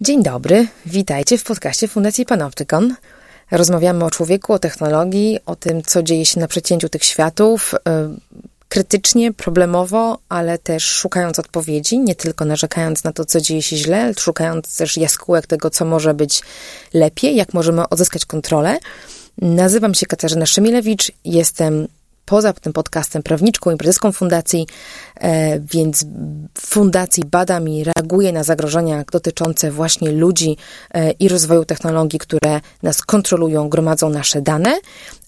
Dzień dobry, witajcie w podcaście Fundacji Panoptykon. Rozmawiamy o człowieku, o technologii, o tym, co dzieje się na przecięciu tych światów, y, krytycznie, problemowo, ale też szukając odpowiedzi, nie tylko narzekając na to, co dzieje się źle, ale szukając też jaskółek tego, co może być lepiej, jak możemy odzyskać kontrolę. Nazywam się Katarzyna Szymilewicz, jestem poza tym podcastem prawniczką i prezeską fundacji, e, więc fundacji badam i reaguję na zagrożenia dotyczące właśnie ludzi e, i rozwoju technologii, które nas kontrolują, gromadzą nasze dane.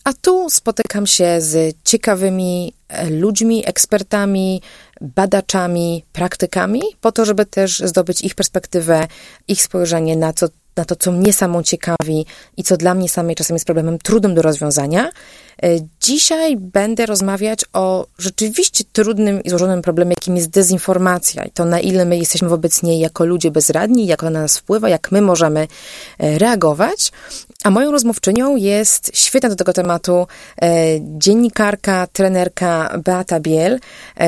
A tu spotykam się z ciekawymi e, ludźmi, ekspertami, badaczami, praktykami, po to, żeby też zdobyć ich perspektywę, ich spojrzenie na na to, co mnie samą ciekawi i co dla mnie samej czasem jest problemem trudnym do rozwiązania. E, dzisiaj będę rozmawiać o rzeczywiście trudnym i złożonym problemie, jakim jest dezinformacja i to, na ile my jesteśmy wobec niej jako ludzie bezradni, jak ona na nas wpływa, jak my możemy e, reagować. A moją rozmówczynią jest świetna do tego tematu e, dziennikarka, trenerka Beata Biel,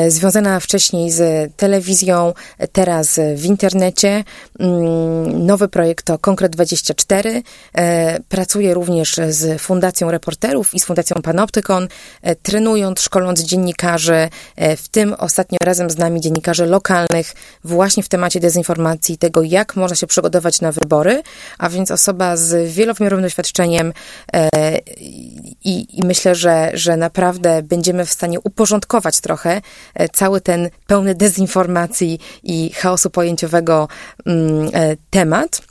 związana wcześniej z telewizją, teraz w internecie. Mm, nowy projekt to Konkret 24. E, pracuje również z Fundacją Reporterów i z Fundacją Panoptykon, e, trenując, szkoląc dziennikarzy, e, w tym ostatnio razem z nami dziennikarzy lokalnych, właśnie w temacie dezinformacji, tego jak można się przygotować na wybory, a więc osoba z wielowymiarowym doświadczeniem e, i, i myślę, że, że naprawdę będziemy w stanie uporządkować trochę cały ten pełny dezinformacji i chaosu pojęciowego mm, temat.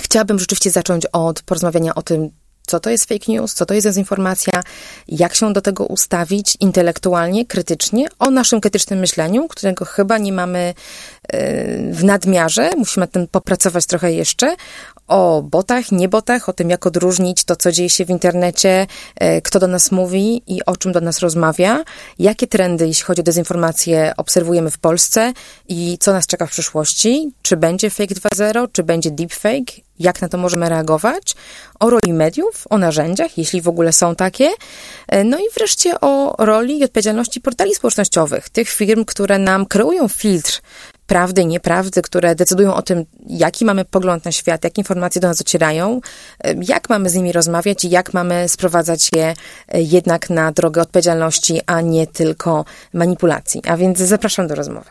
Chciałabym rzeczywiście zacząć od porozmawiania o tym, co to jest fake news, co to jest dezinformacja, jak się do tego ustawić intelektualnie, krytycznie, o naszym krytycznym myśleniu, którego chyba nie mamy e, w nadmiarze, musimy nad tym popracować trochę jeszcze, o botach, nie botach, o tym, jak odróżnić to, co dzieje się w internecie, e, kto do nas mówi i o czym do nas rozmawia, jakie trendy, jeśli chodzi o dezinformację, obserwujemy w Polsce i co nas czeka w przyszłości, czy będzie fake 2.0, czy będzie deepfake, jak na to możemy reagować, o roli mediów, o narzędziach, jeśli w ogóle są takie, e, no i wreszcie o roli i odpowiedzialności portali społecznościowych, tych firm, które nam kreują filtr prawdy i nieprawdy, które decydują o tym, jaki mamy pogląd na świat, jakie informacje do nas docierają, e, jak mamy z nimi rozmawiać i jak mamy sprowadzać je e, jednak na drogę odpowiedzialności, a nie tylko manipulacji. A więc zapraszam do rozmowy.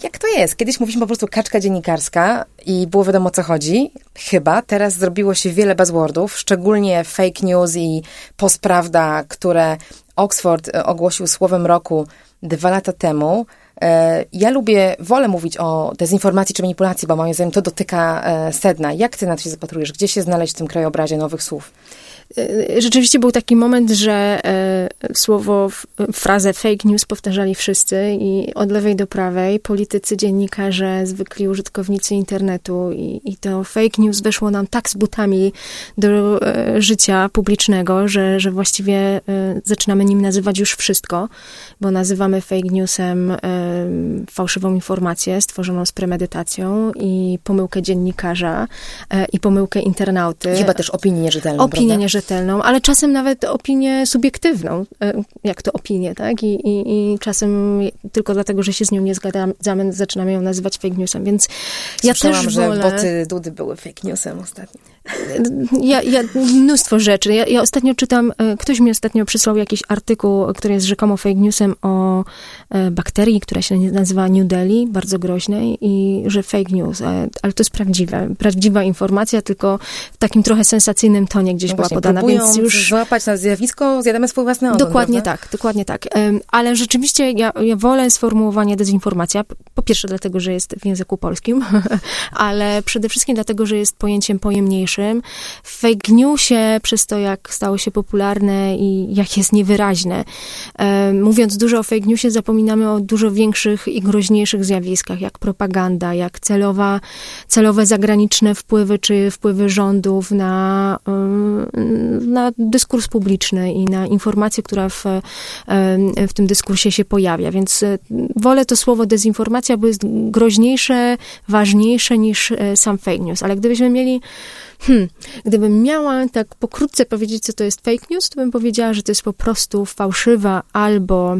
Jak to jest? Kiedyś mówiliśmy po prostu kaczka dziennikarska i było wiadomo o co chodzi. Chyba teraz zrobiło się wiele buzzwordów, szczególnie fake news i postprawda, które Oxford e, ogłosił słowem roku dwa lata temu. E, ja lubię, wolę mówić o dezinformacji czy manipulacji, bo moim zdaniem to dotyka e, sedna. Jak ty na to się zapatrujesz? Gdzie się znaleźć w tym krajobrazie nowych słów? E, rzeczywiście był taki moment, że słowo, frazę fake news powtarzali wszyscy i od lewej do prawej, politycy, dziennikarze, zwykli użytkownicy internetu i, i to fake news weszło nam tak z butami do życia publicznego, że, że właściwie zaczynamy nim nazywać już wszystko, bo nazywamy fake newsem fałszywą informację stworzoną z premedytacją i pomyłkę dziennikarza i pomyłkę internauty. Chyba też opinię nierzetelną, Opinię prawda? rzetelną, ale czasem nawet opinię subiektywną, e, jak to opinię, tak? I, i, i czasem tylko dlatego, że się z nią nie zgadzamy, zaczynamy ją nazywać fake newsem, więc Słyszałam, ja też że wolę... boty Dudy były fake newsem ostatnio. Ja, ja, mnóstwo rzeczy. Ja, ja, ostatnio czytam, e, ktoś mi ostatnio przysłał jakiś artykuł, który jest rzekomo fake newsem o e, bakterii, która się nazywa New Delhi, bardzo groźnej i że fake news, e, ale to jest prawdziwe. Prawdziwa informacja, tylko w takim trochę sensacyjnym tonie gdzieś no była podana, więc już... złapać na zjawisko, zjadamy swój własny ogon, Dokładnie prawda? tak, dokładnie tak. Ale rzeczywiście ja, ja wolę sformułowanie dezinformacja, po pierwsze dlatego, że jest w języku polskim, ale przede wszystkim dlatego, że jest pojęciem pojemniejszym, mniejszym. W fake newsie, przez to jak stało się popularne i jak jest niewyraźne. Mówiąc dużo o fake newsie, zapominamy o dużo największych i groźniejszych zjawiskach, jak propaganda, jak celowa, celowe zagraniczne wpływy, czy wpływy rządów na, na dyskurs publiczny i na informację, która w, w tym dyskursie się pojawia. Więc wolę to słowo dezinformacja, bo jest groźniejsze, ważniejsze niż sam fake news. Ale gdybyśmy mieli Hmm, gdybym miała tak pokrótce powiedzieć, co to jest fake news, to bym powiedziała, że to jest po prostu fałszywa albo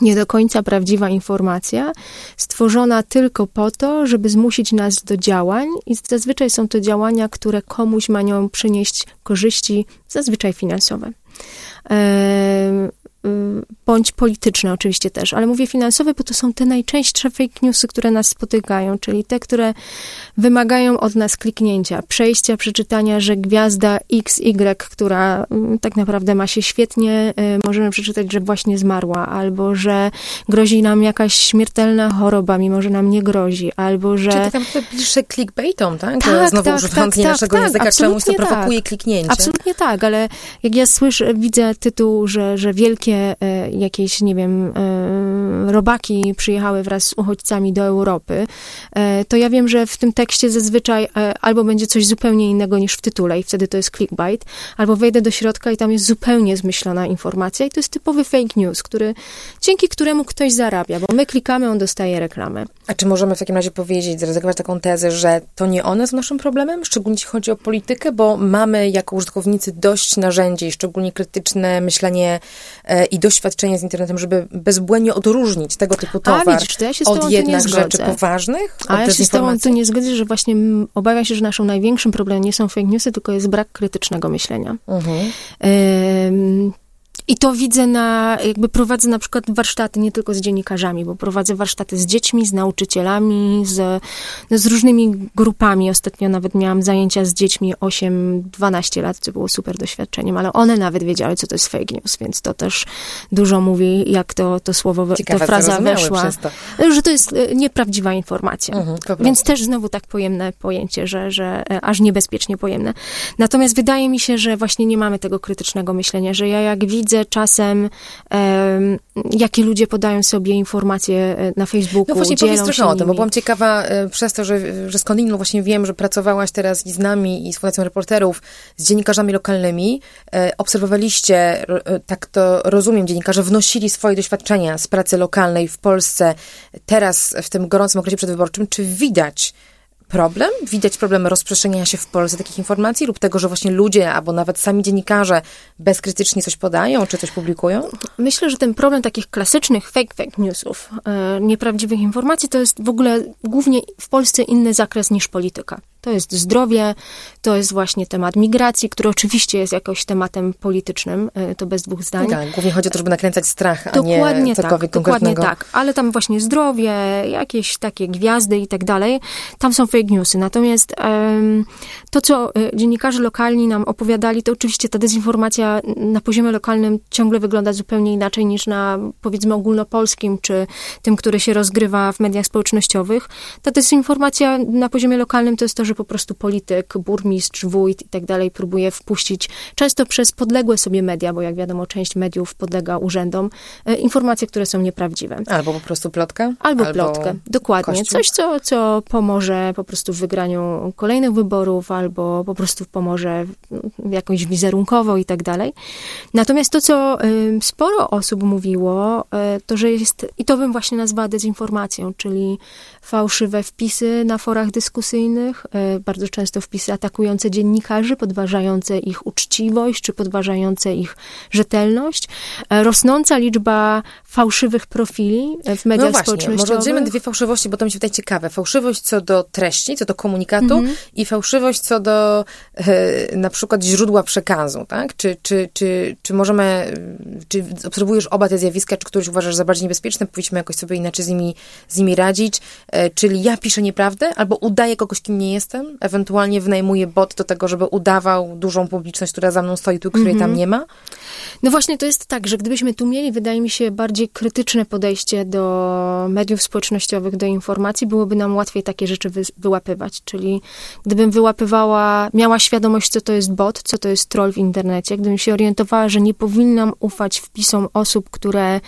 nie do końca prawdziwa informacja, stworzona tylko po to, żeby zmusić nas do działań, i zazwyczaj są to działania, które komuś mają przynieść korzyści, zazwyczaj finansowe. Y, bądź polityczne oczywiście też, ale mówię finansowe, bo to są te najczęstsze fake newsy, które nas spotykają, czyli te, które wymagają od nas kliknięcia, przejścia, przeczytania, że gwiazda XY, która mm, tak naprawdę ma się świetnie, y, możemy przeczytać, że właśnie zmarła, albo że grozi nam jakaś śmiertelna choroba, mimo że nam nie grozi, albo że... Czyli tak naprawdę bliższe clickbaitom, tak? tak Znowu tak, używając tak, naszego tak, języka, czemuś to prowokuje tak. kliknięcie. Absolutnie tak, ale jak ja słyszę, widzę tytuł, że, że wielkie e, jakieś, nie wiem, e, robaki przyjechały wraz z uchodźcami do Europy, e, to ja wiem, że w tym tekście zazwyczaj albo będzie coś zupełnie innego niż w tytule i wtedy to jest clickbait, albo wejdę do środka i tam jest zupełnie zmyślona informacja i to jest typowy fake news, który, dzięki któremu ktoś zarabia, bo my klikamy, on dostaje reklamę. A czy możemy w takim razie powiedzieć, zaryzykować taką tezę, że to nie one są naszym problemem, szczególnie jeśli chodzi o politykę, bo mamy jako użytkownicy dość narzędzi, szczególnie krytyczne myślenie i doświadczenie z internetem, żeby bezbłędnie odróżnić tego typu towar A, widzisz, to ja się od jednak rzeczy poważnych? A ja się z tobą tu nie zgodzę, że właśnie obawiam się, że naszym największym problemem nie są fake newsy, tylko jest brak krytycznego myślenia. Mhm. I to widzę na, jakby prowadzę na przykład warsztaty nie tylko z dziennikarzami, bo prowadzę warsztaty z dziećmi, z nauczycielami, z, no, z różnymi grupami. Ostatnio nawet miałam zajęcia z dziećmi 8-12 lat, co było super doświadczeniem, ale one nawet wiedziały, co to jest fake news, więc to też dużo mówi, jak to, to słowo, Ciekawe, to fraza weszła. To. Że to jest e, nieprawdziwa informacja. Mhm, więc też znowu tak pojemne pojęcie, że, że e, aż niebezpiecznie pojemne. Natomiast wydaje mi się, że właśnie nie mamy tego krytycznego myślenia, że ja jak widzę czasem, jakie ludzie podają sobie informacje e, na Facebooku. No właśnie powiedz trochę o tym, bo byłam ciekawa e, przez to, że, że skądinąd właśnie wiem, że pracowałaś teraz i z nami, i z Fundacją Reporterów, z dziennikarzami lokalnymi. E, obserwowaliście, tak to rozumiem, dziennikarze wnosili swoje doświadczenia z pracy lokalnej w Polsce teraz, w tym gorącym okresie przedwyborczym. Czy widać problem? Widać problem rozprzestrzeniania się w Polsce takich informacji lub tego, że właśnie ludzie albo nawet sami dziennikarze bezkrytycznie coś podają czy coś publikują? Myślę, że ten problem takich klasycznych fake fake newsów, e, nieprawdziwych informacji to jest w ogóle głównie w Polsce inny zakres niż polityka. To jest zdrowie, to jest właśnie temat migracji, który oczywiście jest jakoś tematem politycznym, e, to bez dwóch zdań. Tak, głównie chodzi o to, żeby nakręcać strach, a dokładnie nie cokolwiek tak, Dokładnie tak, ale tam właśnie zdrowie, jakieś takie gwiazdy i tak dalej, tam są fake newsy. Natomiast to, co e, dziennikarze lokalni nam opowiadali, to oczywiście ta dezinformacja na poziomie lokalnym ciągle wygląda zupełnie inaczej niż na, powiedzmy, ogólnopolskim, czy tym, który się rozgrywa w mediach społecznościowych. Ta dezinformacja na poziomie lokalnym to jest to, że że po prostu polityk, burmistrz, wójt i tak dalej próbuje wpuścić, często przez podległe sobie media, bo jak wiadomo, część mediów podlega urzędom, e, informacje, które są nieprawdziwe. Albo po prostu plotka? Albo, albo plotkę, dokładnie. Kościół. Coś, co, co pomoże po prostu w wygraniu kolejnych wyborów, albo po prostu pomoże jakoś wizerunkowo i tak dalej. Natomiast to, co sporo osób mówiło, e, to, że jest, i to bym właśnie nazwała dezinformacją, czyli fałszywe wpisy na forach dyskusyjnych, e, bardzo często wpisy atakujące dziennikarzy, podważające ich uczciwość, czy podważające ich rzetelność. E, rosnąca liczba fałszywych profili w mediach no właśnie, społecznościowych. Może oddzielmy dwie fałszywości, bo to mi się wydaje ciekawe. Fałszywość co do treści, co do komunikatu mhm. i fałszywość co do e, na przykład źródła przekazu, tak? Czy, czy, czy, czy możemy, czy obserwujesz oba te zjawiska, czy któryś uważasz za bardziej niebezpieczne, powinniśmy jakoś sobie inaczej z nimi, z nimi radzić, e, czyli ja piszę nieprawdę, albo udaję kogoś, kim nie jestem, ewentualnie wynajmuję bot do tego, żeby udawał dużą publiczność, która za mną stoi, tu, której tam mhm. nie ma? No właśnie, to jest tak, że gdybyśmy tu mieli, wydaje mi się, bardziej bardziej krytyczne podejście do mediów społecznościowych, do informacji, byłoby nam łatwiej takie rzeczy wy, wyłapywać. Czyli gdybym wyłapywała, miała świadomość, co to jest bot, co to jest troll w internecie, gdybym się orientowała, że nie powinnam ufać wpisom osób, które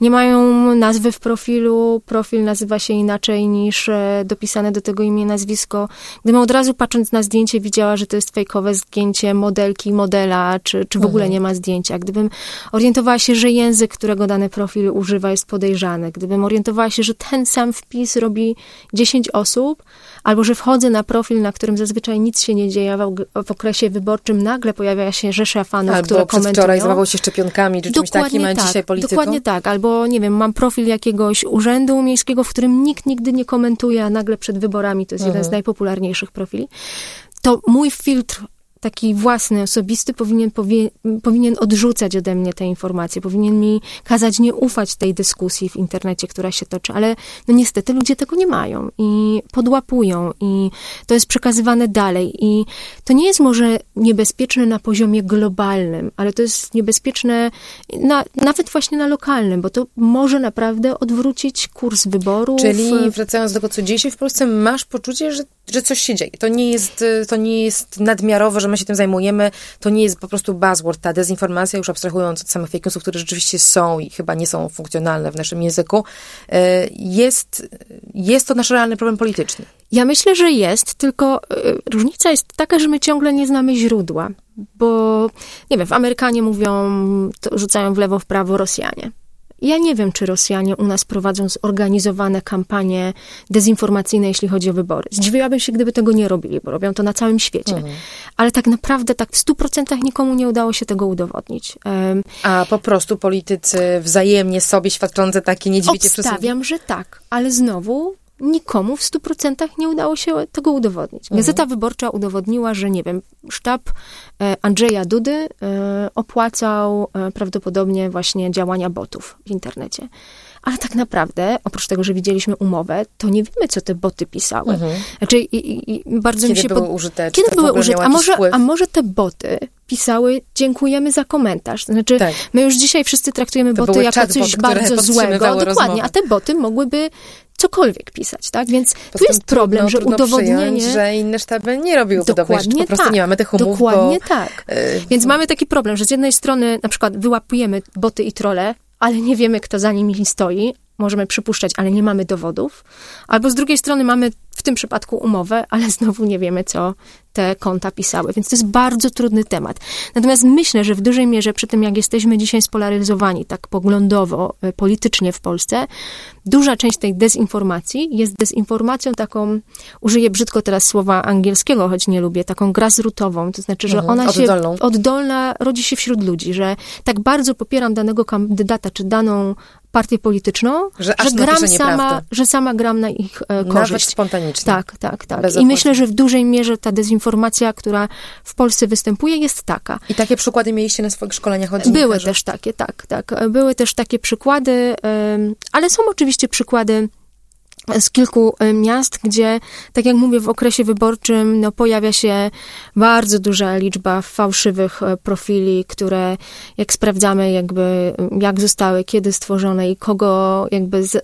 nie mają nazwy w profilu, profil nazywa się inaczej niż e, dopisane do tego imię, nazwisko. Gdybym od razu patrząc na zdjęcie widziała, że to jest fejkowe zdjęcie modelki, modela, czy, czy w ogóle mhm. nie ma zdjęcia. Gdybym orientowała się, że język, którego dany profil używa jest podejrzany, gdybym orientowała się, że ten sam wpis robi 10 osób, albo że wchodzę na profil, na którym zazwyczaj nic się nie dzieje, w, w okresie wyborczym nagle pojawia się rzesza fanów, albo które komentują. wczoraj się szczepionkami, czy czymś takim, a tak, dzisiaj polityką. Dokładnie tak, albo nie wiem, mam profil jakiegoś urzędu miejskiego, w którym nikt nigdy nie komentuje, a nagle przed wyborami to jest mhm. jeden z mhm. najpopularniejszych profili. To mój filtr taki własny, osobisty, powinien, powie, powinien odrzucać ode mnie te informacje, powinien mi kazać nie ufać tej dyskusji w internecie, która się toczy, ale no niestety ludzie tego nie mają i podłapują i to jest przekazywane dalej i to nie jest może niebezpieczne na poziomie globalnym, ale to jest niebezpieczne na, nawet właśnie na lokalnym, bo to może naprawdę odwrócić kurs wyborów. Czyli wracając do tego, co dzieje się w Polsce, masz poczucie, że, że coś się dzieje. To nie jest, to nie jest nadmiarowe, że my się tym zajmujemy, to nie jest po prostu buzzword, ta dezinformacja, już abstrahując od samych fake newsów, które rzeczywiście są i chyba nie są funkcjonalne w naszym języku, e, jest, jest to nasz realny problem polityczny. Ja myślę, że jest, tylko e, różnica jest taka, że my ciągle nie znamy źródła, bo nie wiem, w Amerykanie mówią, rzucają w lewo, w prawo Rosjanie. Ja nie wiem, czy Rosjanie u nas prowadzą zorganizowane kampanie dezinformacyjne, jeśli chodzi o wybory. Zdziwiłabym się, gdyby tego nie robili, bo robią to na całym świecie. Mhm. Ale tak naprawdę tak w stu procentach nikomu nie udało się tego udowodnić. Um, A po prostu politycy wzajemnie sobie świadczące takie niedźwiedzie Obstawiam, że tak, ale znowu nikomu w 100% nie udało się tego udowodnić. Mhm. Gazeta mhm. Wyborcza udowodniła, że nie wiem, sztab e, Andrzeja Dudy e, opłacał e, prawdopodobnie właśnie działania botów w internecie. Ale tak naprawdę, oprócz tego, że widzieliśmy umowę, to nie wiemy, co te boty pisały. Mhm. Znaczy, i, i bardzo Kiedy mi się były pod... użyte? Kiedy były użyte? A może, a może te boty pisały dziękujemy za komentarz. Znaczy, tak. my już dzisiaj wszyscy traktujemy to boty jako coś bardzo złego. Dokładnie, rozmowy. a te boty mogłyby cokolwiek pisać, tak? Więc tu jest problem, trudno, że trudno udowodnienie... że inne sztaby nie robiły podobnej rzeczy, po prostu tak, nie mamy tych umów, Dokładnie bo, tak. Y, Więc mamy taki problem, że z jednej strony na przykład wyłapujemy boty i trole, ale nie wiemy, kto za nimi stoi, możemy przypuszczać, ale nie mamy dowodów. Albo z drugiej strony mamy w tym przypadku umowę, ale znowu nie wiemy, co te konta pisały. Więc to jest bardzo trudny temat. Natomiast myślę, że w dużej mierze przy tym, jak jesteśmy dzisiaj spolaryzowani tak poglądowo, e, politycznie w Polsce, duża część tej dezinformacji jest dezinformacją taką, użyję brzydko teraz słowa angielskiego, choć nie lubię, taką grassrootową. To znaczy, że mhm, ona się oddolna rodzi się wśród ludzi, że tak bardzo popieram danego kandydata, czy daną partię polityczną, że, że gram sama, że sama gram na ich e, korzyść. Nawet spontanicznie. Tak, tak, tak. I myślę, że w dużej mierze ta dezinformacja, która w Polsce występuje, jest taka. I takie przykłady mieliście na swoich szkoleniach od Były też takie, tak, tak. Były też takie przykłady, ale są oczywiście przykłady z kilku e, miast, gdzie, tak jak mówię, w okresie wyborczym no, pojawia się bardzo duża liczba fałszywych e, profili, które jak sprawdzamy jakby jak zostały, kiedy stworzone i kogo jakby z,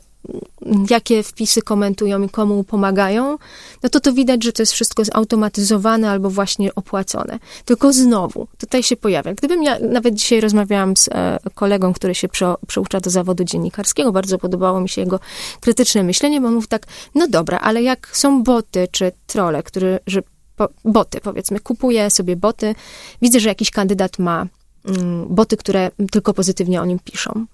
jakie wpisy komentują i komu pomagają, no to to widać, że to jest wszystko zautomatyzowane albo właśnie opłacone. Tylko znowu, tutaj się pojawia. Gdybym ja, nawet dzisiaj rozmawiałam z e, kolegą, który się prze, przeucza do zawodu dziennikarskiego, bardzo podobało mi się jego krytyczne myślenie, bo mówi tak, no dobra, ale jak są boty czy trole, które, że po, boty powiedzmy, kupuję sobie boty, widzę, że jakiś kandydat ma mm, boty, które tylko pozytywnie o nim piszą.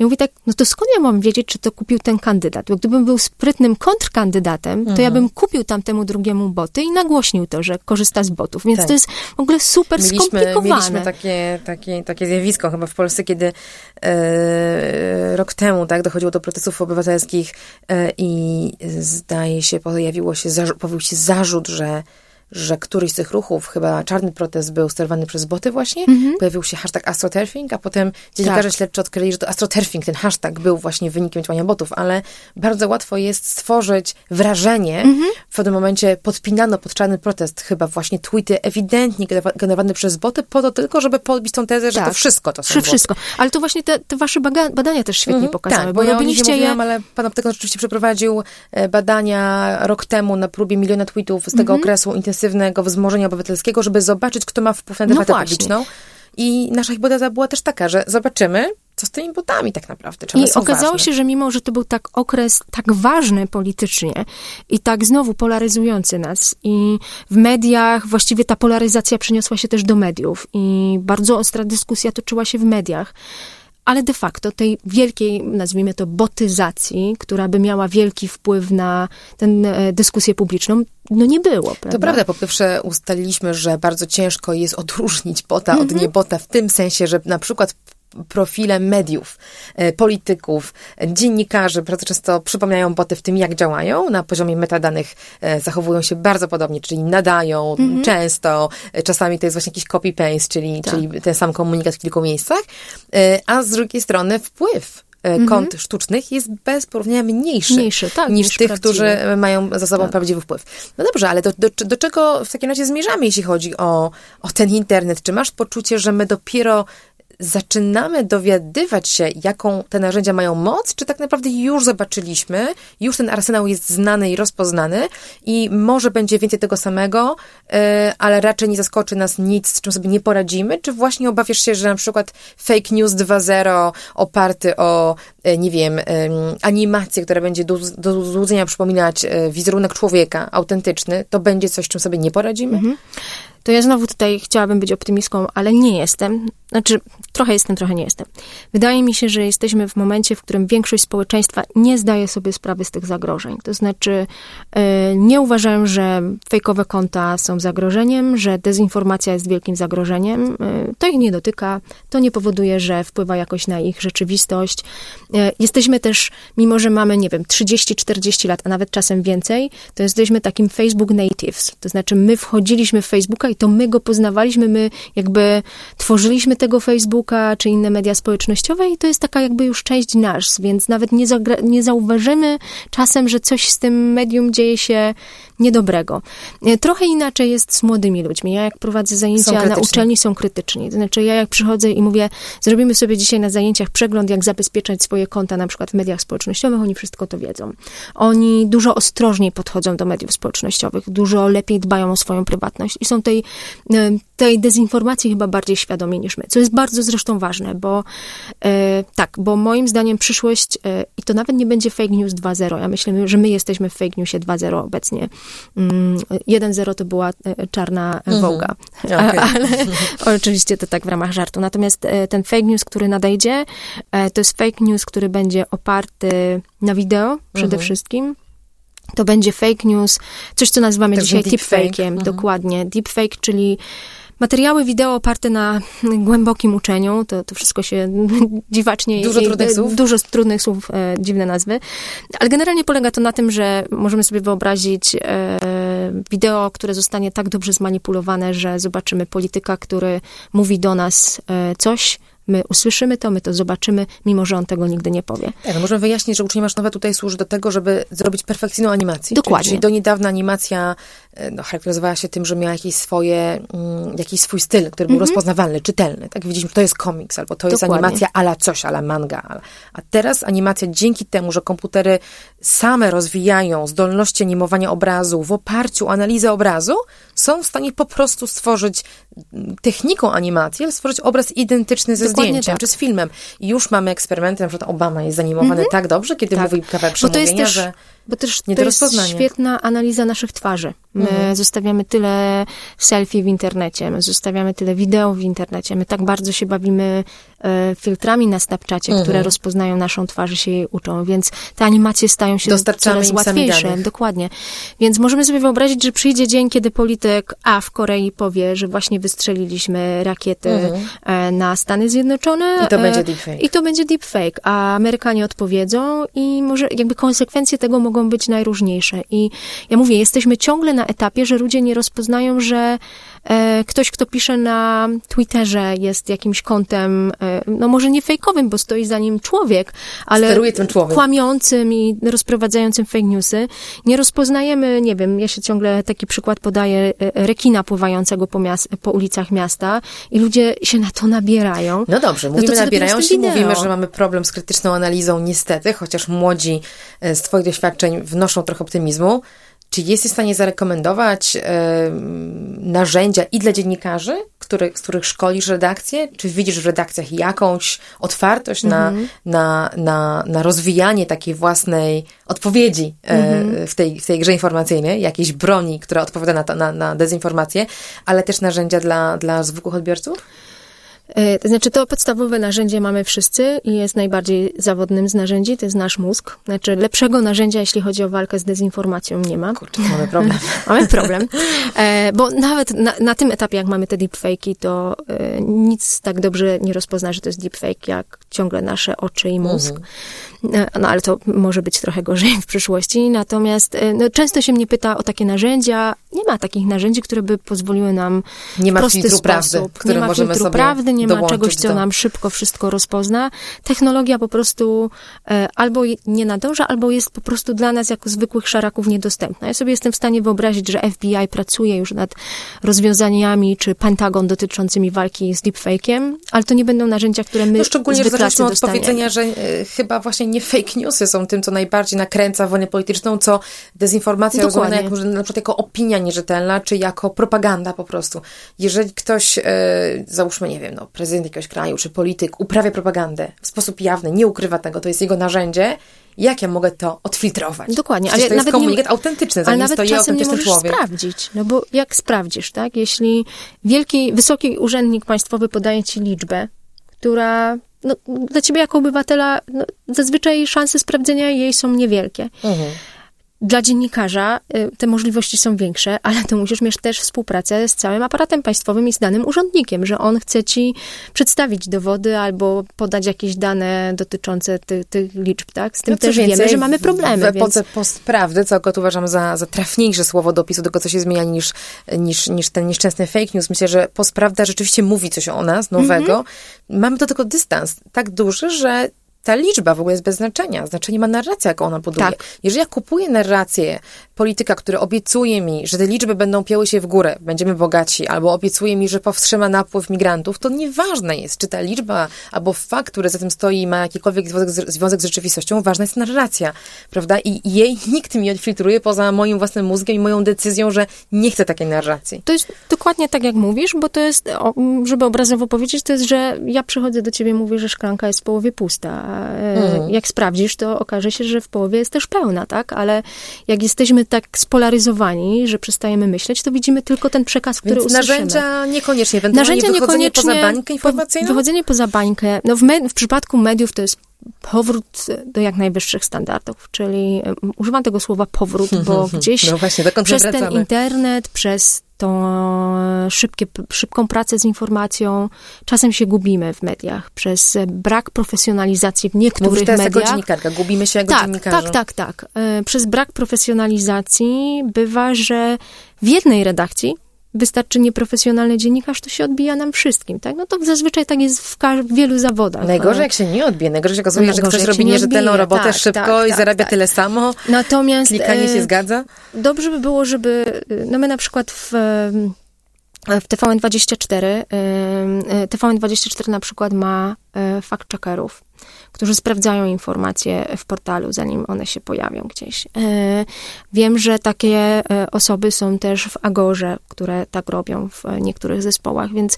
I mówi tak, no to skąd ja mam wiedzieć, czy to kupił ten kandydat? Bo gdybym był sprytnym kontrkandydatem, to mhm. ja bym kupił tamtemu drugiemu boty i nagłośnił to, że korzysta z botów. Więc tak. to jest w ogóle super mieliśmy, skomplikowane. Mieliśmy takie, takie, takie zjawisko chyba w Polsce, kiedy e, rok temu tak, dochodziło do protestów obywatelskich e, i zdaje się, pojawiło się, pojawił się zarzut, że że któryś z tych ruchów, chyba czarny protest był sterowany przez boty właśnie, pojawił się hashtag astroturfing, a potem dziennikarze Tak. śledczy odkryli, że to astroturfing, ten hashtag był właśnie wynikiem działania botów, ale bardzo łatwo jest stworzyć wrażenie, w pewnym momencie podpinano pod czarny protest chyba właśnie tweety ewidentnie generowa- generowane przez boty, po to tylko, żeby podbić tą tezę, że Tak. to wszystko to są Że wszystko. Ale to właśnie te, te wasze badania też świetnie Mhm, pokazały, tak, bo bo ja robiliście je... ale pan Aptekon rzeczywiście przeprowadził e, badania rok temu na próbie miliona tweetów z Mhm. tego okresu intensywnego wzmożenia obywatelskiego, żeby zobaczyć, kto ma wpływ na No debatę właśnie. publiczną. I nasza hipoteza była też taka, że zobaczymy, co z tymi botami tak naprawdę. Czy I okazało ważne. się, że mimo, że to był tak okres tak ważny politycznie i tak znowu polaryzujący nas i w mediach właściwie ta polaryzacja przeniosła się też do mediów i bardzo ostra dyskusja toczyła się w mediach. Ale de facto tej wielkiej, nazwijmy to, botyzacji, która by miała wielki wpływ na tę dyskusję publiczną, no nie było, prawda? To prawda, po pierwsze ustaliliśmy, że bardzo ciężko jest odróżnić bota Mhm. od niebota w tym sensie, że na przykład profile mediów, e, polityków, dziennikarzy bardzo często przypominają boty w tym, jak działają. Na poziomie metadanych e, zachowują się bardzo podobnie, czyli nadają Mhm. często, e, czasami to jest właśnie jakiś copy-paste, czyli, Tak. czyli ten sam komunikat w kilku miejscach, a z drugiej strony wpływ e, kont sztucznych jest bez porównania mniejszy, Mhm. Mniejszy, tak, niż, niż tych, prawdziwy. którzy mają za sobą prawdziwy wpływ. No dobrze, ale do, do, do czego w takim razie zmierzamy, jeśli chodzi o, o ten internet? Czy masz poczucie, że my dopiero zaczynamy dowiadywać się, jaką te narzędzia mają moc, czy tak naprawdę już zobaczyliśmy, już ten arsenał jest znany i rozpoznany i może będzie więcej tego samego, e, ale raczej nie zaskoczy nas nic, z czym sobie nie poradzimy, czy właśnie obawiasz się, że na przykład fake news 2.0 oparty o, e, nie wiem, em, animację, która będzie do, do złudzenia przypominać e, wizerunek człowieka autentyczny, to będzie coś, z czym sobie nie poradzimy? To ja znowu tutaj chciałabym być optymistką, ale nie jestem. Znaczy, trochę jestem, trochę nie jestem. Wydaje mi się, że jesteśmy w momencie, w którym większość społeczeństwa nie zdaje sobie sprawy z tych zagrożeń. To znaczy, e, nie uważają, że fejkowe konta są zagrożeniem, że dezinformacja jest wielkim zagrożeniem. E, To ich nie dotyka, to nie powoduje, że wpływa jakoś na ich rzeczywistość. E, Jesteśmy też, mimo że mamy, nie wiem, 30-40 lat, a nawet czasem więcej, to jesteśmy takim Facebook natives. To znaczy, my wchodziliśmy w Facebooka i to my go poznawaliśmy, my jakby tworzyliśmy tego Facebooka czy inne media społecznościowe i to jest taka jakby już część nasz, więc nawet nie, nie zauważymy czasem, że coś z tym medium dzieje się niedobrego. E, Trochę inaczej jest z młodymi ludźmi. Ja jak prowadzę zajęcia na uczelni, są krytyczni. To znaczy, ja jak przychodzę i mówię, zrobimy sobie dzisiaj na zajęciach przegląd, jak zabezpieczać swoje konta na przykład w mediach społecznościowych, oni wszystko to wiedzą. Oni dużo ostrożniej podchodzą do mediów społecznościowych, dużo lepiej dbają o swoją prywatność i są tej, e, tej dezinformacji chyba bardziej świadomi niż my, co jest bardzo zresztą ważne, bo e, tak, bo moim zdaniem przyszłość, e, i to nawet nie będzie fake news 2.0, ja myślę, że my jesteśmy w fake newsie 2.0 obecnie. Mm, 1.0 to była czarna wołga, Okej. ale oczywiście to tak w ramach żartu. Natomiast ten fake news, który nadejdzie, to jest fake news, który będzie oparty na wideo przede wszystkim. To będzie fake news, coś co nazywamy dzisiaj deepfake. deepfake'iem, Mhm. dokładnie. Deepfake, czyli materiały wideo oparte na głębokim uczeniu, to, to wszystko się dziwacznie... Dużo i- trudnych słów. Dużo trudnych słów, e, dziwne nazwy. Ale generalnie polega to na tym, że możemy sobie wyobrazić e, wideo, które zostanie tak dobrze zmanipulowane, że zobaczymy polityka, który mówi do nas e, coś, my usłyszymy to, my to zobaczymy, mimo że on tego nigdy nie powie. Tak, no możemy wyjaśnić, że uczenie maszynowe tutaj służy do tego, żeby zrobić perfekcyjną animację. Dokładnie. Czyli, czyli do niedawna animacja e, no, charakteryzowała się tym, że miała jakieś swoje, mm, jakiś swój styl, który był rozpoznawalny, czytelny. Tak widzieliśmy, to jest komiks, albo to jest Mhm. Dokładnie. animacja ala coś, ala manga. Ala. A teraz animacja dzięki temu, że komputery same rozwijają zdolności animowania obrazu w oparciu o analizę obrazu, są w stanie po prostu stworzyć mm, techniką animacji, ale stworzyć obraz identyczny ze Dokładnie zdjęciem, tak. czy z filmem. I już mamy eksperymenty, na przykład Obama jest zanimowany tak dobrze, kiedy Tak. mówi Bo to jest przemówienia, też, że bo też nie to jest. Mhm. świetna analiza naszych twarzy. My zostawiamy tyle selfie w internecie, my zostawiamy tyle wideo w internecie, my tak bardzo się bawimy e, filtrami na Snapchacie, Mhm. które rozpoznają naszą twarz i się jej uczą, więc te animacje stają się coraz łatwiejsze. Dokładnie. Więc możemy sobie wyobrazić, że przyjdzie dzień, kiedy polityk A w Korei powie, że właśnie wystrzeliliśmy rakiety Mhm. e, na Stany Zjednoczone, Zjednoczone. I to będzie deepfake. I to będzie deepfake, a Amerykanie odpowiedzą i może jakby konsekwencje tego mogą być najróżniejsze. I ja mówię, jesteśmy ciągle na etapie, że ludzie nie rozpoznają, że e, ktoś, kto pisze na Twitterze jest jakimś kontem, e, no może nie fejkowym, bo stoi za nim człowiek, ale Steruje tym człowiek. kłamiącym i rozprowadzającym fake newsy. Nie rozpoznajemy, nie wiem, ja się ciągle taki przykład podaję, e, rekina pływającego po, miast, po ulicach miasta i ludzie się na to nabierają. No dobrze, to mówimy, co dopiero nabierają się, wideo? mówimy, że mamy problem z krytyczną analizą, niestety, chociaż młodzi e, z Twoich doświadczeń wnoszą trochę optymizmu. Czy jesteś w stanie zarekomendować e, narzędzia i dla dziennikarzy, który, z których szkolisz redakcję? Czy widzisz w redakcjach jakąś otwartość Mhm. na, na, na, na rozwijanie takiej własnej odpowiedzi e, Mhm. w, tej, w tej grze informacyjnej, jakiejś broni, która odpowiada na, na, na dezinformację, ale też narzędzia dla, dla zwykłych odbiorców? E, To znaczy, to podstawowe narzędzie mamy wszyscy i jest najbardziej zawodnym z narzędzi, to jest nasz mózg. Znaczy, lepszego narzędzia, jeśli chodzi o walkę z dezinformacją, nie ma. Kurczę, mamy problem. Mamy problem, e, bo nawet na, na tym etapie, jak mamy te deepfake'i, to e, nic tak dobrze nie rozpozna, że to jest deepfake, jak ciągle nasze oczy i mózg. E, No ale to może być trochę gorzej w przyszłości. Natomiast e, no, często się mnie pyta o takie narzędzia. Nie ma takich narzędzi, które by pozwoliły nam Nie w ma prosty filtru sposób. prawdy, nie ma możemy sobie prawdy, nie ma czegoś, co do- nam szybko wszystko rozpozna. Technologia po prostu e, albo nie nadąża, albo jest po prostu dla nas jako zwykłych szaraków niedostępna. Ja sobie jestem w stanie wyobrazić, że FBI pracuje już nad rozwiązaniami, czy Pentagon dotyczącymi walki z deepfake'iem, ale to nie będą narzędzia, które my No szczególnie, że zaczęliśmy od powiedzenia, że e, chyba właśnie nie fake newsy są tym, co najbardziej nakręca wojnę polityczną, co dezinformacja rozumiana że na przykład jako opinia nierzetelna, czy jako propaganda po prostu. Jeżeli ktoś, e, załóżmy, nie wiem, no, prezydent jakiegoś kraju, czy polityk uprawia propagandę w sposób jawny, nie ukrywa tego, to jest jego narzędzie, jak ja mogę to odfiltrować? Dokładnie, Przecież ale to jest nawet nie- komunikat autentyczny, za Ale nawet stoi czasem nie możesz człowiek. sprawdzić, no bo jak sprawdzisz, tak? Jeśli wielki, wysoki urzędnik państwowy podaje ci liczbę, która no, dla ciebie jako obywatela no, zazwyczaj szanse sprawdzenia jej są niewielkie. Mhm. Dla dziennikarza y, te możliwości są większe, ale to musisz mieć też współpracę z całym aparatem państwowym i z danym urzędnikiem, że on chce ci przedstawić dowody albo podać jakieś dane dotyczące ty, tych liczb, tak? Z tym No, też więcej, wiemy, że mamy problemy. W więc... epoce postprawdy, co akurat uważam za, za trafniejsze słowo do opisu tego, co się zmienia, niż, niż, niż ten nieszczęsny fake news. Myślę, że postprawda rzeczywiście mówi coś o nas nowego. Mhm. Mamy do tego dystans tak duży, że ta liczba w ogóle jest bez znaczenia. Znaczenie ma narracja, jaką ona buduje. Tak. Jeżeli ja kupuję narrację polityka, który obiecuje mi, że te liczby będą pięły się w górę, będziemy bogaci, albo obiecuje mi, że powstrzyma napływ migrantów, to nieważne jest, czy ta liczba albo fakt, który za tym stoi, ma jakikolwiek związek z, związek z rzeczywistością. Ważna jest narracja, prawda? I jej nikt mi nie odfiltruje poza moim własnym mózgiem i moją decyzją, że nie chcę takiej narracji. To jest dokładnie tak, jak mówisz, bo to jest, żeby obrazowo powiedzieć, to jest, że ja przychodzę do ciebie i mówię, że szklanka jest w połowie pusta. A, e, Mhm. Jak sprawdzisz, to okaże się, że w połowie jest też pełna, tak? Ale jak jesteśmy tak spolaryzowani, że przestajemy myśleć, to widzimy tylko ten przekaz, który Więc usłyszymy. narzędzia niekoniecznie, ewentualnie Narzędzia wychodzenie niekoniecznie. poza bańkę po- informacyjną? Wychodzenie poza bańkę. No w, med- w przypadku mediów to jest powrót do jak najwyższych standardów, czyli używam tego słowa powrót, bo gdzieś No właśnie, przez ten wracamy? internet, przez tą szybkie, szybką pracę z informacją, czasem się gubimy w mediach, przez brak profesjonalizacji w Mówisz niektórych teraz jako mediach. dziennikarka, gubimy się jako Tak, dziennikarze. tak, tak, tak. E, Przez brak profesjonalizacji bywa, że w jednej redakcji wystarczy nieprofesjonalny dziennikarz, to się odbija nam wszystkim, tak? No to zazwyczaj tak jest w, w wielu zawodach. Najgorzej, jak się nie odbije. Najgorzej się okazuje, że ktoś jak robi nierzetelną robotę Tak, szybko tak, i tak, zarabia tak. tyle samo. Natomiast Klikanie się e, zgadza. dobrze by było, żeby, no my na przykład w, w TVN24, em, e, TVN24 na przykład ma e, fact-checkerów, którzy sprawdzają informacje w portalu, zanim one się pojawią gdzieś. E, Wiem, że takie e, osoby są też w Agorze, które tak robią w niektórych zespołach, więc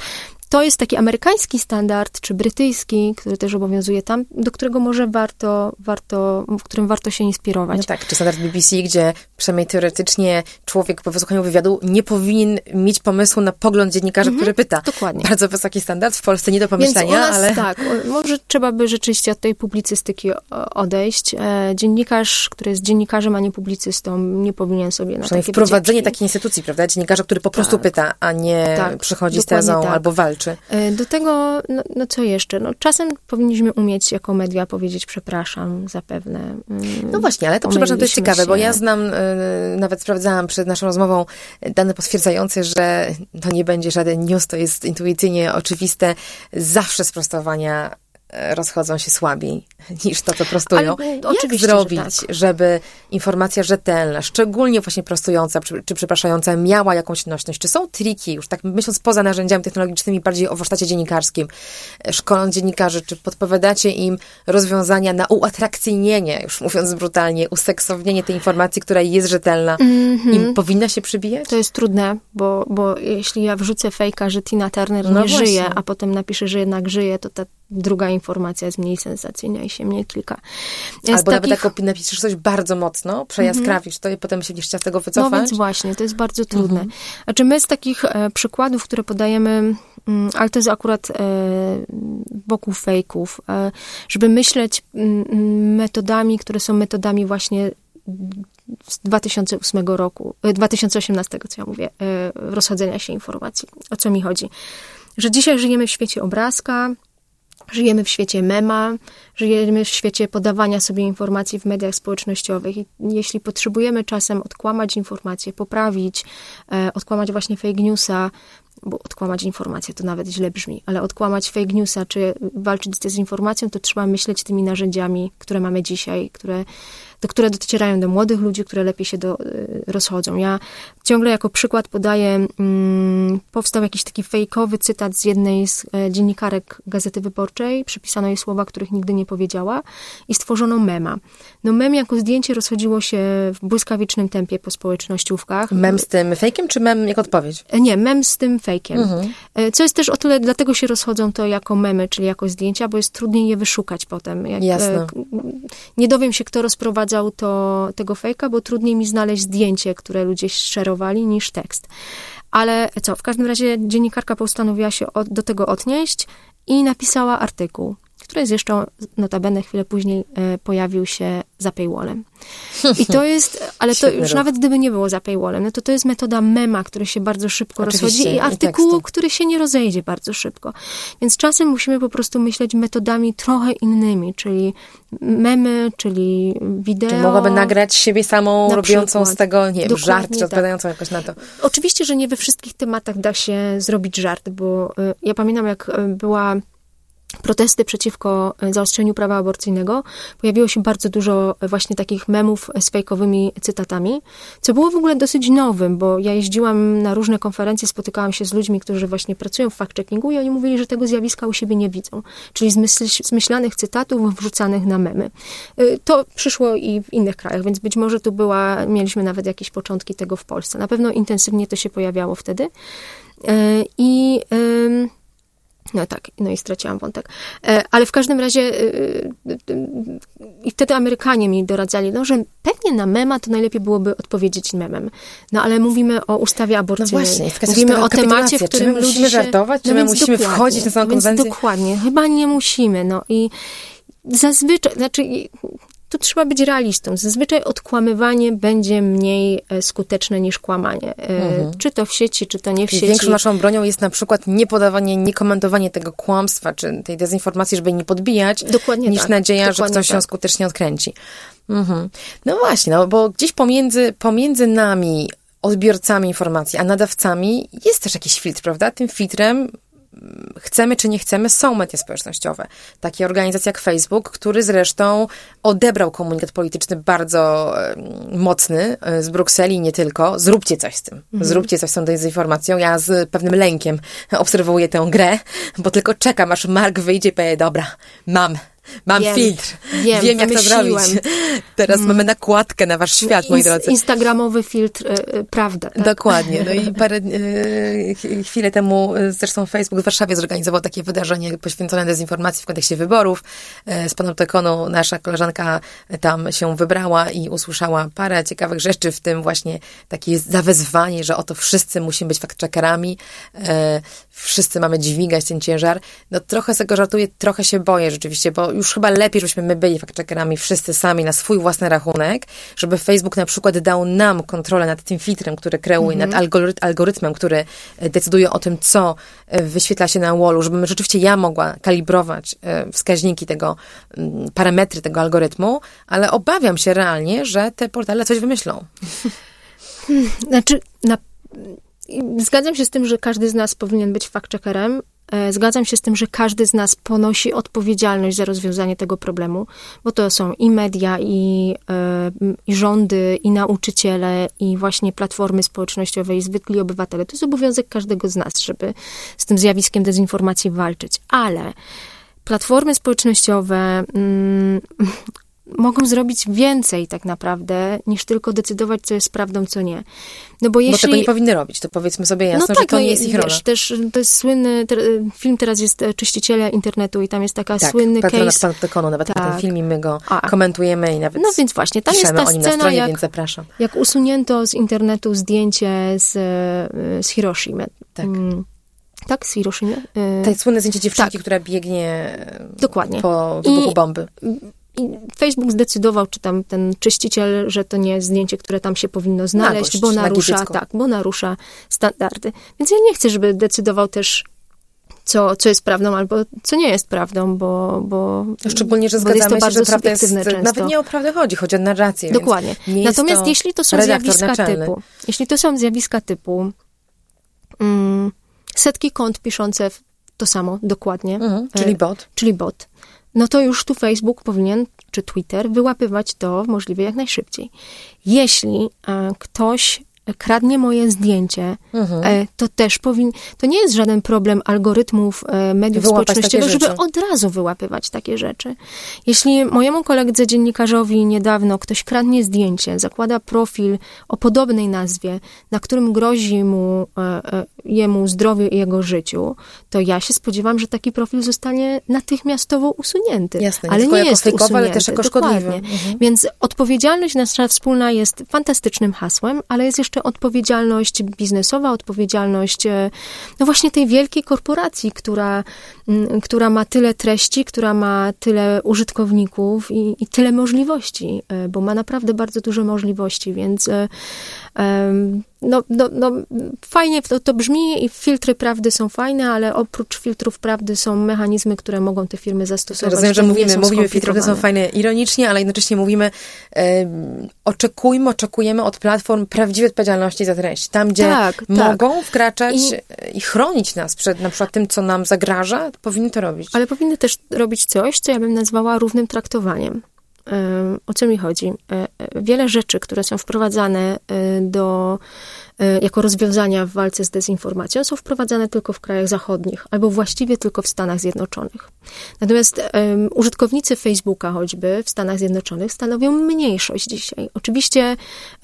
to jest taki amerykański standard, czy brytyjski, który też obowiązuje tam, do którego może warto, warto, w którym warto się inspirować. No tak, czy standard BBC, gdzie przynajmniej teoretycznie człowiek po wysłuchaniu wywiadu nie powinien mieć pomysłu na pogląd dziennikarza, który pyta. Mhm, dokładnie. Bardzo wysoki standard, w Polsce nie do Więc pomyślenia, u nas ale... tak, może trzeba by rzeczywiście od tej publicystyki o- odejść. E, Dziennikarz, który jest dziennikarzem, a nie publicystą, nie powinien sobie na takie wprowadzenie wycieczki. takiej instytucji, prawda? Dziennikarza, który po prostu Tak. pyta, a nie Tak, przychodzi z tezą tak. albo walczy. Wystarczy. E, do tego, no, no, co jeszcze? No, czasem powinniśmy umieć jako media powiedzieć przepraszam zapewne. Mm, no właśnie, ale to przepraszam, to jest ciekawe, się. bo ja znam, y, nawet sprawdzałam przed naszą rozmową dane potwierdzające, że to nie będzie żaden news, to jest intuicyjnie oczywiste. Zawsze sprostowania E, rozchodzą się słabiej niż to, co prostują. Ale, Jak zrobić, że tak. żeby informacja rzetelna, szczególnie właśnie prostująca czy, czy przepraszająca, miała jakąś nośność? Czy są triki, już tak myśląc poza narzędziami technologicznymi, bardziej o warsztacie dziennikarskim, e, szkoląc dziennikarzy, czy podpowiadacie im rozwiązania na uatrakcyjnienie, już mówiąc brutalnie, useksownienie tej informacji, która jest rzetelna mm -hmm. i powinna się przybijać? To jest trudne, bo, bo jeśli ja wrzucę fejka, że Tina Turner no nie właśnie. żyje, a potem napiszę, że jednak żyje, to ta druga informacja jest mniej sensacyjna i się mniej klika. Z Albo takich... nawet jak napiszesz coś bardzo mocno, przejaskrawisz to i potem się chciała z tego wycofać. No więc właśnie, to jest bardzo trudne. Mhm. Znaczy my z takich e, przykładów, które podajemy, mm, ale to jest akurat e, wokół fejków, e, żeby myśleć m, metodami, które są metodami właśnie z 2008 roku, 2018, e, co ja mówię, e, rozchodzenia się informacji. O co mi chodzi? Że dzisiaj żyjemy w świecie obrazka, Żyjemy w świecie mema, żyjemy w świecie podawania sobie informacji w mediach społecznościowych i jeśli potrzebujemy czasem odkłamać informacje, poprawić, e, odkłamać właśnie fake newsa, bo odkłamać informację to nawet źle brzmi, ale odkłamać fake newsa czy walczyć z dezinformacją, to trzeba myśleć tymi narzędziami, które mamy dzisiaj, które do, które docierają do młodych ludzi, które lepiej się do, y, rozchodzą. Ja ciągle jako przykład podaję, mm, powstał jakiś taki fejkowy cytat z jednej z e, dziennikarek Gazety Wyborczej, przypisano jej słowa, których nigdy nie powiedziała i stworzono mema. No mem jako zdjęcie rozchodziło się w błyskawicznym tempie po społecznościówkach. Mem z tym fejkiem, czy mem jako odpowiedź? E, nie, mem z tym fejkiem. Mhm. E, co jest też o tyle, dlatego się rozchodzą to jako memy, czyli jako zdjęcia, bo jest trudniej je wyszukać potem. Jak, Jasne. Nie dowiem się, kto rozprowadza wprowadzał to, tego fejka, bo trudniej mi znaleźć zdjęcie, które ludzie szerowali, niż tekst. Ale co, w każdym razie dziennikarka postanowiła się od, do tego odnieść i napisała artykuł który zresztą notabene chwilę później e, pojawił się za paywallem. I to jest, ale to już nawet gdyby nie było za paywallem, no to to jest metoda mema, który się bardzo szybko Oczywiście, rozchodzi i artykułu, i który się nie rozejdzie bardzo szybko. Więc czasem musimy po prostu myśleć metodami trochę innymi, czyli memy, czyli wideo. Czy mogłaby nagrać siebie samą, na robiącą przykład. z tego, nie wiem, żart, czy tak. odpowiadającą jakoś na to. Oczywiście, że nie we wszystkich tematach da się zrobić żart, bo y, ja pamiętam, jak y, była protesty przeciwko e, zaostrzeniu prawa aborcyjnego, pojawiło się bardzo dużo e, właśnie takich memów z fejkowymi cytatami, co było w ogóle dosyć nowym, bo ja jeździłam na różne konferencje, spotykałam się z ludźmi, którzy właśnie pracują w fact-checkingu i oni mówili, że tego zjawiska u siebie nie widzą, czyli zmyślanych cytatów wrzucanych na memy. E, to przyszło i w innych krajach, więc być może tu była, mieliśmy nawet jakieś początki tego w Polsce. Na pewno intensywnie to się pojawiało wtedy. I no tak, no i straciłam wątek. E, ale w każdym razie e, e, i wtedy Amerykanie mi doradzali, no, że pewnie na mema to najlepiej byłoby odpowiedzieć memem. No ale mówimy o ustawie aborcyjnej. No właśnie, mówimy o temacie, w którym czy my musimy się, żartować, czy no my musimy wchodzić na samą konwencję? dokładnie, chyba nie musimy, no i zazwyczaj, znaczy tu trzeba być realistą. Zazwyczaj odkłamywanie będzie mniej e, skuteczne niż kłamanie. E, mhm. Czy to w sieci, czy to nie w sieci. Większą naszą bronią jest na przykład nie podawanie, nie komentowanie tego kłamstwa, czy tej dezinformacji, żeby nie podbijać, Dokładnie niż tak. nadzieja, Dokładnie że ktoś tak. ją skutecznie odkręci. Mhm. No właśnie, no, bo gdzieś pomiędzy, pomiędzy nami, odbiorcami informacji, a nadawcami jest też jakiś filtr, prawda? Tym filtrem chcemy czy nie chcemy, są media społecznościowe. Takie organizacje jak Facebook, który zresztą odebrał komunikat polityczny bardzo mocny e, z Brukseli, nie tylko. Zróbcie coś z tym. Mhm. Zróbcie coś z tą dezinformacją. Ja z pewnym lękiem obserwuję tę grę, bo tylko czekam, aż Mark wyjdzie i powie, dobra, mam, Mam wiem, filtr. Wiem, wiem jak to zrobić. Teraz mm. mamy nakładkę na wasz świat, moi drodzy. Instagramowy filtr, y, y, prawda. Tak? Dokładnie. No i parę y, chwilę temu zresztą Facebook w Warszawie zorganizował takie wydarzenie poświęcone dezinformacji w kontekście wyborów. Z panoptykonu nasza koleżanka tam się wybrała i usłyszała parę ciekawych rzeczy, w tym właśnie takie zawezwanie, że oto wszyscy musimy być fact-checkerami. Wszyscy mamy dźwigać ten ciężar. No trochę z tego żartuję, trochę się boję rzeczywiście, bo już chyba lepiej, żebyśmy my byli fact-checkerami wszyscy sami na swój własny rachunek, żeby Facebook na przykład dał nam kontrolę nad tym filtrem, który kreuje, nad algoryt algorytmem, który e, decyduje o tym, co e, wyświetla się na wallu, żebym rzeczywiście ja mogła kalibrować e, wskaźniki tego, mm, parametry tego algorytmu, ale obawiam się realnie, że te portale coś wymyślą. Znaczy, na, zgadzam się z tym, że każdy z nas powinien być fact-checkerem. E, Zgadzam się z tym, że każdy z nas ponosi odpowiedzialność za rozwiązanie tego problemu, bo to są i media, i, e, i rządy, i nauczyciele, i właśnie platformy społecznościowe, i zwykli obywatele. To jest obowiązek każdego z nas, żeby z tym zjawiskiem dezinformacji walczyć. Ale platformy społecznościowe mm, mogą zrobić więcej tak naprawdę, niż tylko decydować, co jest prawdą, co nie. No bo jeśli... Bo tego nie powinny robić, to powiedzmy sobie jasno, no że tak, to no nie jest ich rola. wiesz, też to jest słynny, te, film teraz jest e, Czyściciele Internetu i tam jest taka Tak, słynny Patronat case. Panoptykonu, nawet na Tak. ten film i my go A. komentujemy i nawet No więc właśnie, tam jest ta scena, stronie, jak, więc zapraszam. jak usunięto z internetu zdjęcie z, e, z Hiroshimy. Tak. Mm, Tak, z Hiroshimy? E, To słynne zdjęcie dziewczynki, tak. która biegnie Dokładnie. po wybuchu I- bomby. I Facebook zdecydował, czy tam ten czyściciel, że to nie jest zdjęcie, które tam się powinno znaleźć, Nagość, bo narusza, tak, bo narusza standardy. Więc ja nie chcę, żeby decydował też, co, co jest prawdą albo co nie jest prawdą, bo, bo No, Szczególnie, że bo jest to zgadzamy się, bardzo że prawda jest, często. nawet nie o prawdę chodzi, chodzi o narrację. Dokładnie. to jeśli to są zjawiska naczelny. typu, jeśli to są zjawiska typu mm, setki kont piszące w to samo dokładnie, Mhm, czyli e, bot. czyli bot, no to już tu Facebook powinien, czy Twitter, wyłapywać to możliwie jak najszybciej. Jeśli e, ktoś kradnie moje zdjęcie, Mhm. e, to też powinien, to nie jest żaden problem algorytmów e, mediów Wyłapać społecznościowych, żeby rzeczy. od razu wyłapywać takie rzeczy. Jeśli mojemu koledze dziennikarzowi niedawno ktoś kradnie zdjęcie, zakłada profil o podobnej nazwie, na którym grozi mu, e, jemu zdrowiu i jego życiu, to ja się spodziewam, że taki profil zostanie natychmiastowo usunięty. Jasne, ale nie jest fejkowy, ale usunięty. też jako szkodliwy. Mhm. Więc odpowiedzialność nasza wspólna jest fantastycznym hasłem, ale jest jeszcze odpowiedzialność biznesowa, odpowiedzialność e, no właśnie tej wielkiej korporacji, która, która ma tyle treści, która ma tyle użytkowników i, i tyle możliwości, e, bo ma naprawdę bardzo dużo możliwości, więc e, no, no, no, fajnie to, to brzmi i filtry prawdy są fajne, ale oprócz filtrów prawdy są mechanizmy, które mogą te firmy zastosować. Rozumiem, że mówimy, mówimy filtry, są fajne ironicznie, ale jednocześnie mówimy, em, oczekujmy, oczekujemy od platform prawdziwej odpowiedzialności za treść. Tam, gdzie Tak, tak. mogą wkraczać I- e, i chronić nas przed na przykład tym, co nam zagraża, powinny to robić. Ale powinny też robić coś, co ja bym nazwała równym traktowaniem. Ym, O co mi chodzi? E, e, Wiele rzeczy, które są wprowadzane do, jako rozwiązania w walce z dezinformacją, są wprowadzane tylko w krajach zachodnich, albo właściwie tylko w Stanach Zjednoczonych. Natomiast em, użytkownicy Facebooka choćby w Stanach Zjednoczonych stanowią mniejszość dzisiaj. Oczywiście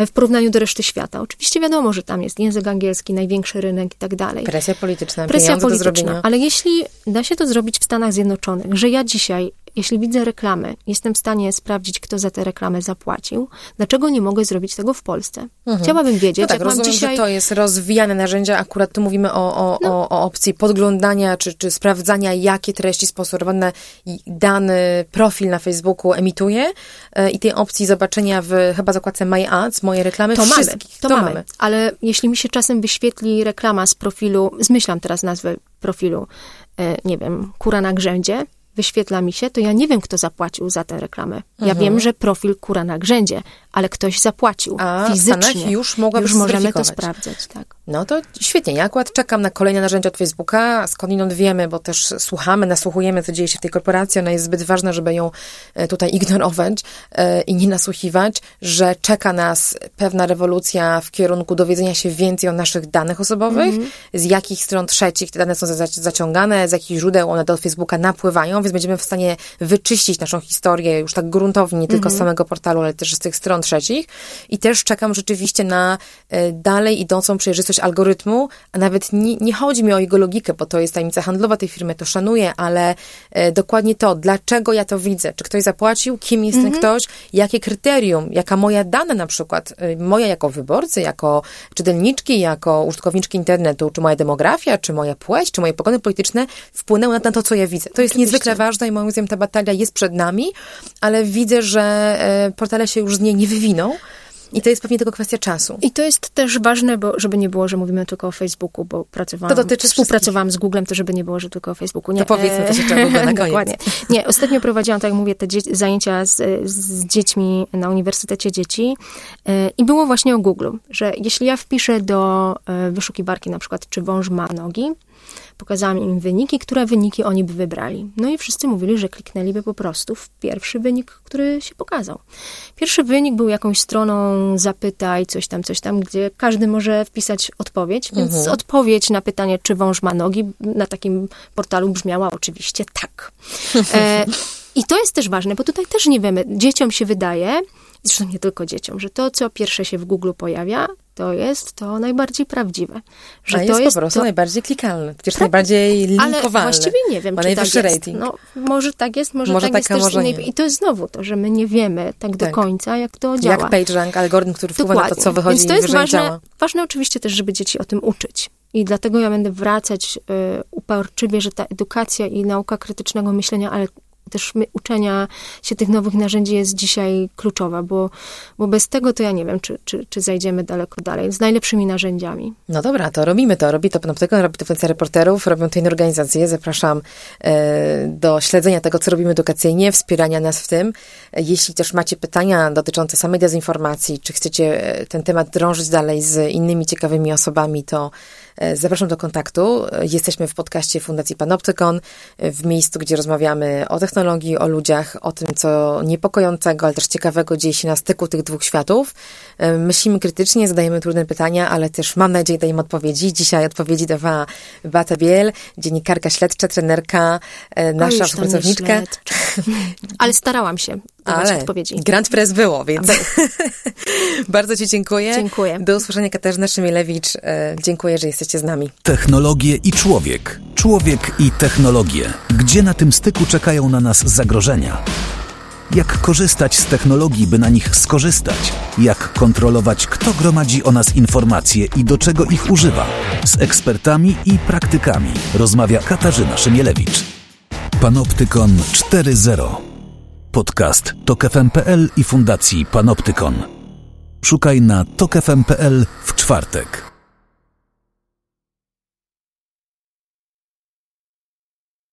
w porównaniu do reszty świata. Oczywiście wiadomo, że tam jest język angielski, największy rynek i tak dalej Presja polityczna, presja polityczna. Ale jeśli da się to zrobić w Stanach Zjednoczonych, że ja dzisiaj, jeśli widzę reklamę, jestem w stanie sprawdzić, kto za tę reklamę zapłacił, dlaczego nie mogę zrobić tego w Polsce? Chciałabym wiedzieć, No tak, jak mam rozumiem, dzisiaj... że to jest rozwijane narzędzia. Akurat tu mówimy o, o, No. o, o opcji podglądania czy, czy sprawdzania, jakie treści sponsorowane dany profil na Facebooku emituje e, i tej opcji zobaczenia w chyba zakładce My Ads, moje reklamy, To mamy, wszystkich. to, mamy. Ale jeśli mi się czasem wyświetli reklama z profilu, zmyślam teraz nazwę profilu, e, nie wiem, kura na grzędzie, wyświetla mi się, to ja nie wiem, kto zapłacił za tę reklamę. Ja Mhm. wiem, że profil kura na grzędzie, ale ktoś zapłacił A fizycznie. Już Już możemy to sprawdzać, tak. No to świetnie. Ja akurat czekam na kolejne narzędzia od Facebooka. Skądinąd wiemy, bo też słuchamy, nasłuchujemy, co dzieje się w tej korporacji. Ona jest zbyt ważna, żeby ją e, tutaj ignorować e, i nie nasłuchiwać, że czeka nas pewna rewolucja w kierunku dowiedzenia się więcej o naszych danych osobowych, z jakich stron trzecich te dane są za- zaciągane, z jakich źródeł one do Facebooka napływają, więc będziemy w stanie wyczyścić naszą historię już tak gruntownie, nie tylko z samego portalu, ale też z tych stron stron trzecich i też czekam rzeczywiście na e, dalej idącą przejrzystość algorytmu, a nawet nie, nie chodzi mi o jego logikę, bo to jest tajemnica handlowa tej firmy, to szanuję, ale e, dokładnie to, dlaczego ja to widzę, czy ktoś zapłacił, kim jest ten ktoś, jakie kryterium, jaka moja dana na przykład, e, moja jako wyborcy, jako czytelniczki, jako użytkowniczki internetu, czy moja demografia, czy moja płeć, czy moje poglądy polityczne wpłynęły na, to, co ja widzę. To jest Oczywiście. niezwykle ważne i moim zdaniem ta batalia jest przed nami, ale widzę, że portale się już z niej nie wywiną i to jest pewnie tylko kwestia czasu. I to jest też ważne, bo żeby nie było, że mówimy tylko o Facebooku, bo pracowałam, To dotyczy współpracowałam z Googlem, to żeby nie było, że tylko o Facebooku. Nie, To powiedzmy też jeszcze o Google na koniec. Dokładnie. Nie, ostatnio prowadziłam, tak jak mówię, te dzie- zajęcia z, z dziećmi na Uniwersytecie Dzieci e, i było właśnie o Google, że jeśli ja wpiszę do e, wyszukiwarki na przykład, czy wąż ma nogi, pokazałam im wyniki, które wyniki oni by wybrali. No i wszyscy mówili, że kliknęliby po prostu w pierwszy wynik, który się pokazał. Pierwszy wynik był jakąś stroną zapytaj, coś tam, coś tam, gdzie każdy może wpisać odpowiedź, więc odpowiedź na pytanie, czy wąż ma nogi, na takim portalu brzmiała oczywiście tak. E, I to jest też ważne, bo tutaj też nie wiemy, dzieciom się wydaje, zresztą nie tylko dzieciom, że to, co pierwsze się w Google pojawia, to jest to najbardziej prawdziwe. Że A to jest, jest po prostu to, najbardziej klikalne, przecież najbardziej ale linkowalne. właściwie nie wiem, Ma czy tak jest. No, może tak jest, może, Może tak taka, jest może innej... I to jest znowu to, że my nie wiemy tak, do Tak. końca, jak to działa. Jak PageRank, algorytm, który wpływa na to, co wychodzi Więc to jest ważne, ważne oczywiście też, żeby dzieci o tym uczyć. I dlatego ja będę wracać y, uporczywie, że ta edukacja i nauka krytycznego myślenia, ale też uczenia się tych nowych narzędzi jest dzisiaj kluczowa, bo, bo bez tego to ja nie wiem, czy, czy, czy zajdziemy daleko dalej. Z najlepszymi narzędziami. No dobra, to robimy to. Robi to Panoptykon, robi to Fundacja Reporterów, robią to inne organizacje. Zapraszam e, do śledzenia tego, co robimy edukacyjnie, wspierania nas w tym. Jeśli też macie pytania dotyczące samej dezinformacji, czy chcecie e, ten temat drążyć dalej z innymi ciekawymi osobami, to zapraszam do kontaktu. E, Jesteśmy w podcaście Fundacji Panoptykon, e, w miejscu, gdzie rozmawiamy o technologii, o ludziach, o tym, co niepokojącego, ale też ciekawego dzieje się na styku tych dwóch światów. E, Myślimy krytycznie, zadajemy trudne pytania, ale też mam nadzieję dajemy odpowiedzi. Dzisiaj odpowiedzi dawała Beata Biel, dziennikarka śledcza, trenerka, e, nasza współpracowniczka. Ale starałam się dawać Ale odpowiedzi. Grand Press było, więc bardzo Ci dziękuję. Dziękuję. Do usłyszenia Katarzyna Szymielewicz. E, Dziękuję, że z nami. Technologie i człowiek. Człowiek i technologie. Gdzie na tym styku czekają na nas zagrożenia? Jak korzystać z technologii, by na nich skorzystać? Jak kontrolować, kto gromadzi o nas informacje i do czego ich używa? Z ekspertami i praktykami rozmawia Katarzyna Szymielewicz. Panoptykon 4.0. Podcast TokFM.pl i Fundacji Panoptykon. Szukaj na tokefm.pl w czwartek.